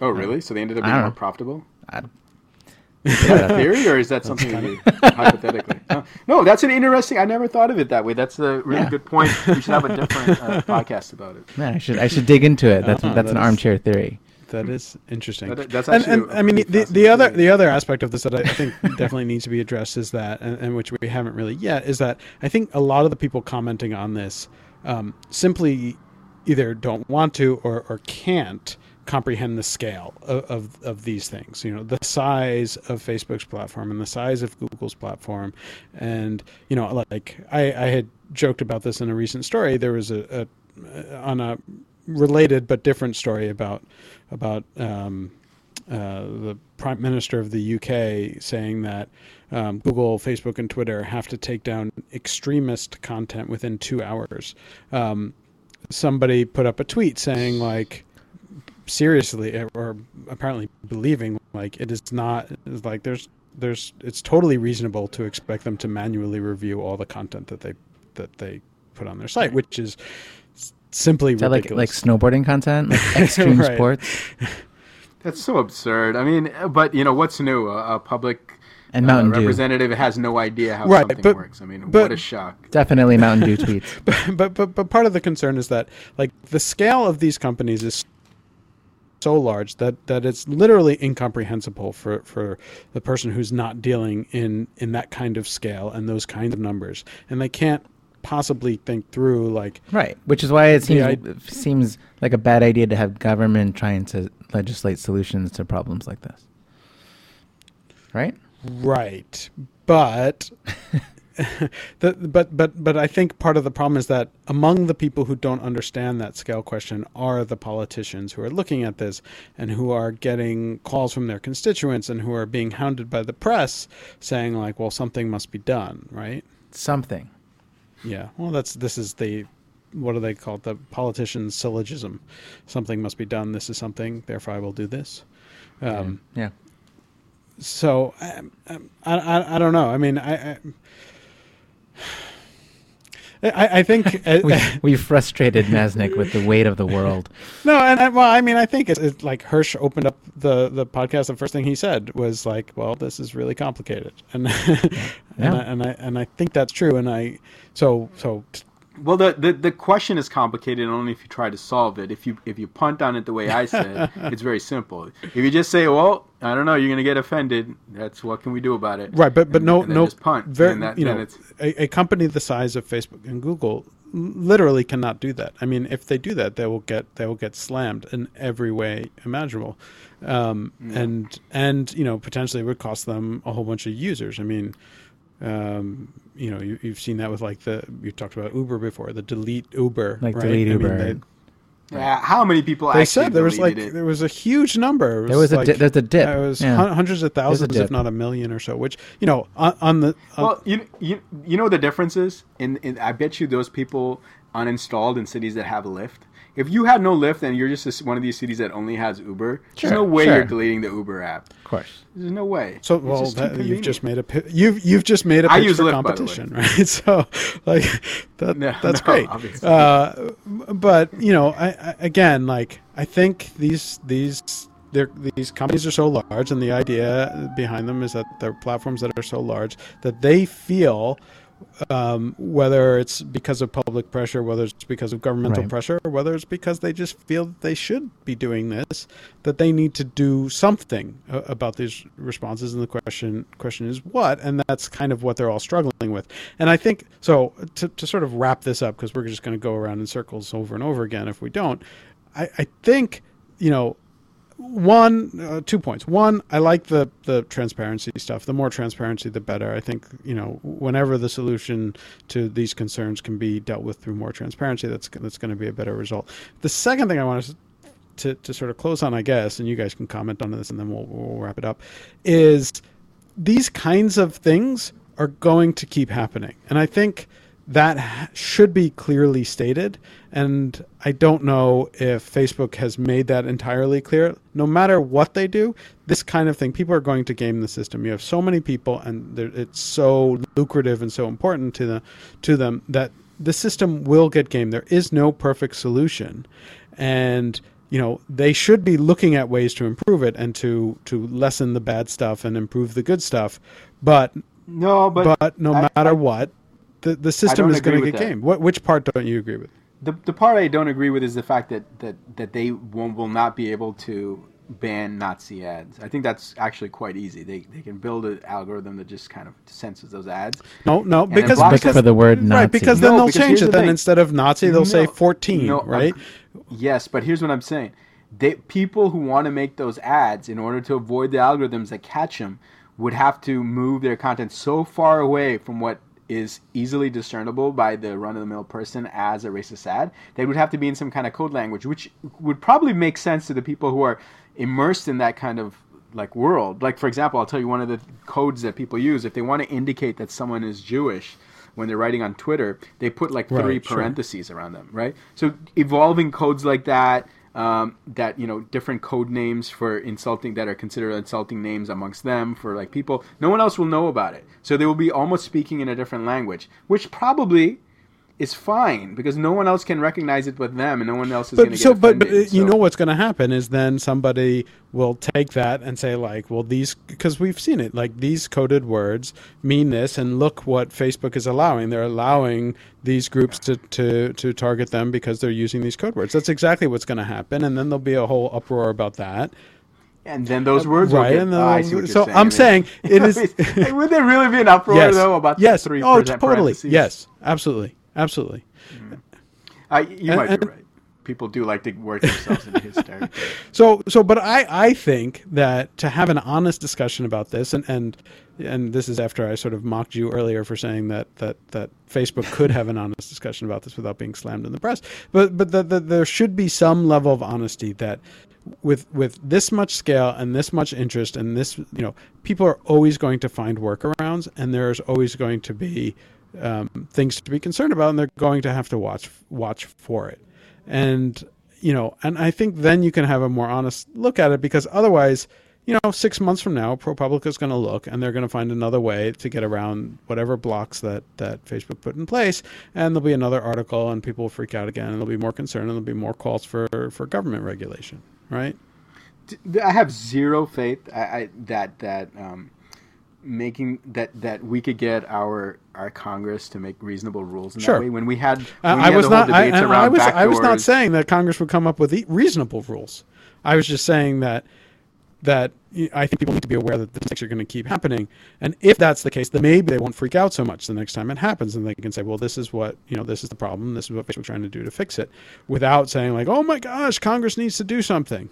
oh, really? So they ended up being more know. profitable? I, Is that a theory, or is that something that you hypothetically? Uh, no, that's an interesting. I never thought of it that way. That's a really Yeah. good point. We should have a different uh, podcast about it. man, I should I should dig into it that's Uh-huh, that's an that is- armchair theory That is interesting. That- that's actually and a I mean, the, the other thing. the other aspect of this that I, I think definitely needs to be addressed is that, and, and which we haven't really yet, is that I think a lot of the people commenting on this um, simply either don't want to or, or can't comprehend the scale of, of, of these things. You know, the size of Facebook's platform and the size of Google's platform, and you know, like I, I had joked about this in a recent story. There was a, a on a related but different story about about um, uh, the prime minister of the UK saying that um, Google, Facebook, and Twitter have to take down extremist content within two hours. Um, somebody put up a tweet saying like seriously or apparently believing like it is not it's like there's there's it's totally reasonable to expect them to manually review all the content that they that they put on their site which is simply is that like like snowboarding content like extreme Right. sports That's so absurd. I mean, uh, but you know what's new? A, a public and uh, Mountain Dew representative has no idea how Right, something but- works. I mean, but- what a shock. definitely Mountain Dew tweets but but but part of the concern is that like the scale of these companies is so large that that it's literally incomprehensible for for the person who's not dealing in in that kind of scale and those kinds of numbers and they can't possibly think through like Right, which is why it seems I- it seems like a bad idea to have government trying to legislate solutions to problems like this. Right? right but the, but but but I think part of the problem is that among the people who don't understand that scale question are the politicians who are looking at this and who are getting calls from their constituents and who are being hounded by the press saying like, well, something must be done, right? Something. Yeah. Well, that's this is the what do they call it? The politician's syllogism. Something must be done. This is something. Therefore, I will do this. Um, yeah. so um, um, I, I I don't know. I mean, I I, I, I think uh, we, we frustrated Masnick with the weight of the world. no, and, and well, I mean, I think it's, it's like Hersh opened up the the podcast. The first thing he said was like, "Well, this is really complicated," and and, I, and I and I think that's true. And I so so Well, the, the the question is complicated only if you try to solve it. If you if you punt on it the way I said, it's very simple. If you just say, "Well, I don't know," you're going to get offended. That's what can we do about it? Right, but but And- no and no punt. Very, that, you know, it's a, a company the size of Facebook and Google literally cannot do that. I mean, if they do that, they will get they will get slammed in every way imaginable, um, and and you know potentially it would cost them a whole bunch of users. I mean. Um, you know, you, you've seen that with like the you talked about Uber before, the delete Uber, Like right? delete I mean, Uber. they- Yeah, how many people they actually said there was like it? there was a huge number. It There was a like, di- there's a dip. It was Yeah. hundreds of thousands, if not a million or so. Which you know, on, on the on, Well, you you you know the difference is? In, in I bet you those people uninstalled in cities that have Lyft. If you had no Lyft and you're just this- one of these cities that only has Uber, Sure, there's no way sure. you're deleting the Uber app. Of course. There's no way. So It's well, just that, you've just made a you've you've just made a pitch use for Lyft, by the way. competition, right? So like that No, that's no, great. Uh, but you know, I, I, again, like I think these these they're, these companies are so large, and the idea behind them is that they're platforms that are so large that they feel. Um, whether it's because of public pressure, whether it's because of governmental Right. pressure, or whether it's because they just feel that they should be doing this, that they need to do something about these responses. And the question question is what, and that's kind of what they're all struggling with. And I think so. To, to sort of wrap this up, because we're just going to go around in circles over and over again if we don't. I, I think you know one uh, two points. One i like the the transparency stuff. The more transparency the better. I think you know whenever the solution to these concerns can be dealt with through more transparency that's that's going to be a better result. The second thing i want to to, to sort of close on i guess and you guys can comment on this and then we'll, we'll wrap it up is these kinds of things are going to keep happening. And i think that should be clearly stated and i don't know if facebook has made that entirely clear. No matter what they do this kind of thing people are going to game the system. You have so many people and it's so lucrative and so important to the to them that the system will get gamed there is no perfect solution. And you know they should be looking at ways to improve it and to to lessen the bad stuff and improve the good stuff. But No, but but, no I- matter I- what the the system is going to with get that. gamed what which part don't you agree with the the part I don't agree with is the fact that that that they won't, will not be able to ban Nazi ads. I think that's actually quite easy. They they can build an algorithm that just kind of censors those ads. no no then because because for the word Nazi. right because then No, they'll because change it the then thing. instead of nazi they'll say 14 no, I'm- right Yes, but here's what I'm saying: they, people who want to make those ads in order to avoid the algorithms that catch them would have to move their content so far away from what is easily discernible by the run-of-the-mill person as a racist ad. They would have to be in some kind of code language, which would probably make sense to the people who are immersed in that kind of like world. Like for example, I'll tell you one of the codes that people use if they want to indicate that someone is Jewish when they're writing on Twitter, they put like three Right, sure. parentheses around them, right? So evolving codes like that, um, that you know, different code names for insulting that are considered insulting names amongst them for like people, no one else will know about it. So they will be almost speaking in a different language, which probably is fine because no one else can recognize it but them, and no one else is going but to so get but, but offended. uh, you know what's going to happen is then somebody will take that and say like well these because we've seen it like these coded words mean this and look what facebook is allowing. They're allowing these groups to to to target them because they're using these code words. That's exactly what's going to happen and then there'll be a whole uproar about that. And then those words right will get, and then oh, I see what you're so saying. i'm saying. it is would there really be an uproar yes. though about the yes. three oh totally. yes. Absolutely absolutely mm. I, you And- might be right. people do like to work themselves into hysteria. So, so, but I, I think that to have an honest discussion about this, and and and this is after I sort of mocked you earlier for saying that that that Facebook could have an honest discussion about this without being slammed in the press. But but the, the, there should be some level of honesty that with with this much scale and this much interest and this you know people are always going to find workarounds and there's always going to be um, things to be concerned about and they're going to have to watch watch for it. And you know and i think then you can have a more honest look at it because otherwise you know six months from now propublica is going to look and they're going to find another way to get around whatever blocks that that facebook put in place and there'll be another article and people will freak out again and there'll be more concern and there'll be more calls for for government regulation right? I have zero faith I, I, that that um, making that that we could get our our Congress to make reasonable rules in Sure. that way. When we had, when Uh, we I had was not. I, debates and around I was. I was not saying that Congress would come up with reasonable rules. I was just saying that that I think people need to be aware that the mistakes are going to keep happening, and if that's the case, then maybe they won't freak out so much the next time it happens, and they can say, "Well, this is what you know. This is the problem. This is what Facebook's trying to do to fix it," without saying like, "Oh my gosh, Congress needs to do something."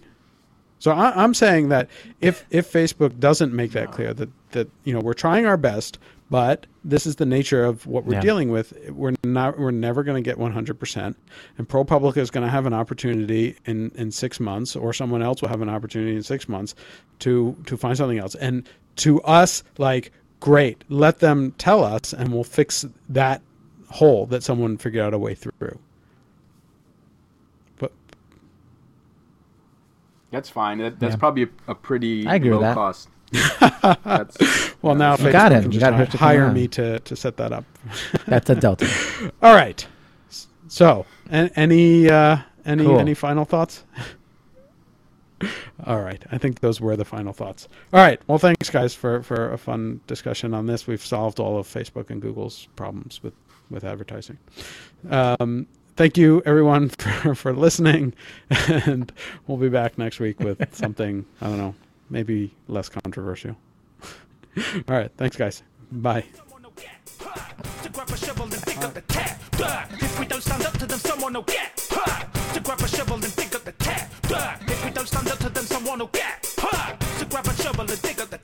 So I, I'm saying that if if Facebook doesn't make that clear that that you know we're trying our best, but this is the nature of what we're Yeah. dealing with. We're not we're never going to get 100 percent, and ProPublica is going to have an opportunity in in six months, or someone else will have an opportunity in six months to to find something else. And to us, like great, let them tell us, and we'll fix that hole that someone figured out a way through. But That's fine. That, that's Yeah. probably a, a pretty I agree low with that. cost. that's, well, now You Facebook got him. can You just got hi- Rich to hire me to to set that up. That's a delta. All right. So, any uh, any Cool. any final thoughts? All right. I think those were the final thoughts. All right. Well, thanks guys for for a fun discussion on this. We've solved all of Facebook and Google's problems with with advertising. Um, thank you everyone for, for listening. And we'll be back next week with something i don't know maybe less controversial. All right. Thanks guys. Bye. If we don't stand up to them someone will get to grab a shovel and dig up the tap if we don't stand up to them someone will get to grab a shovel and dig up the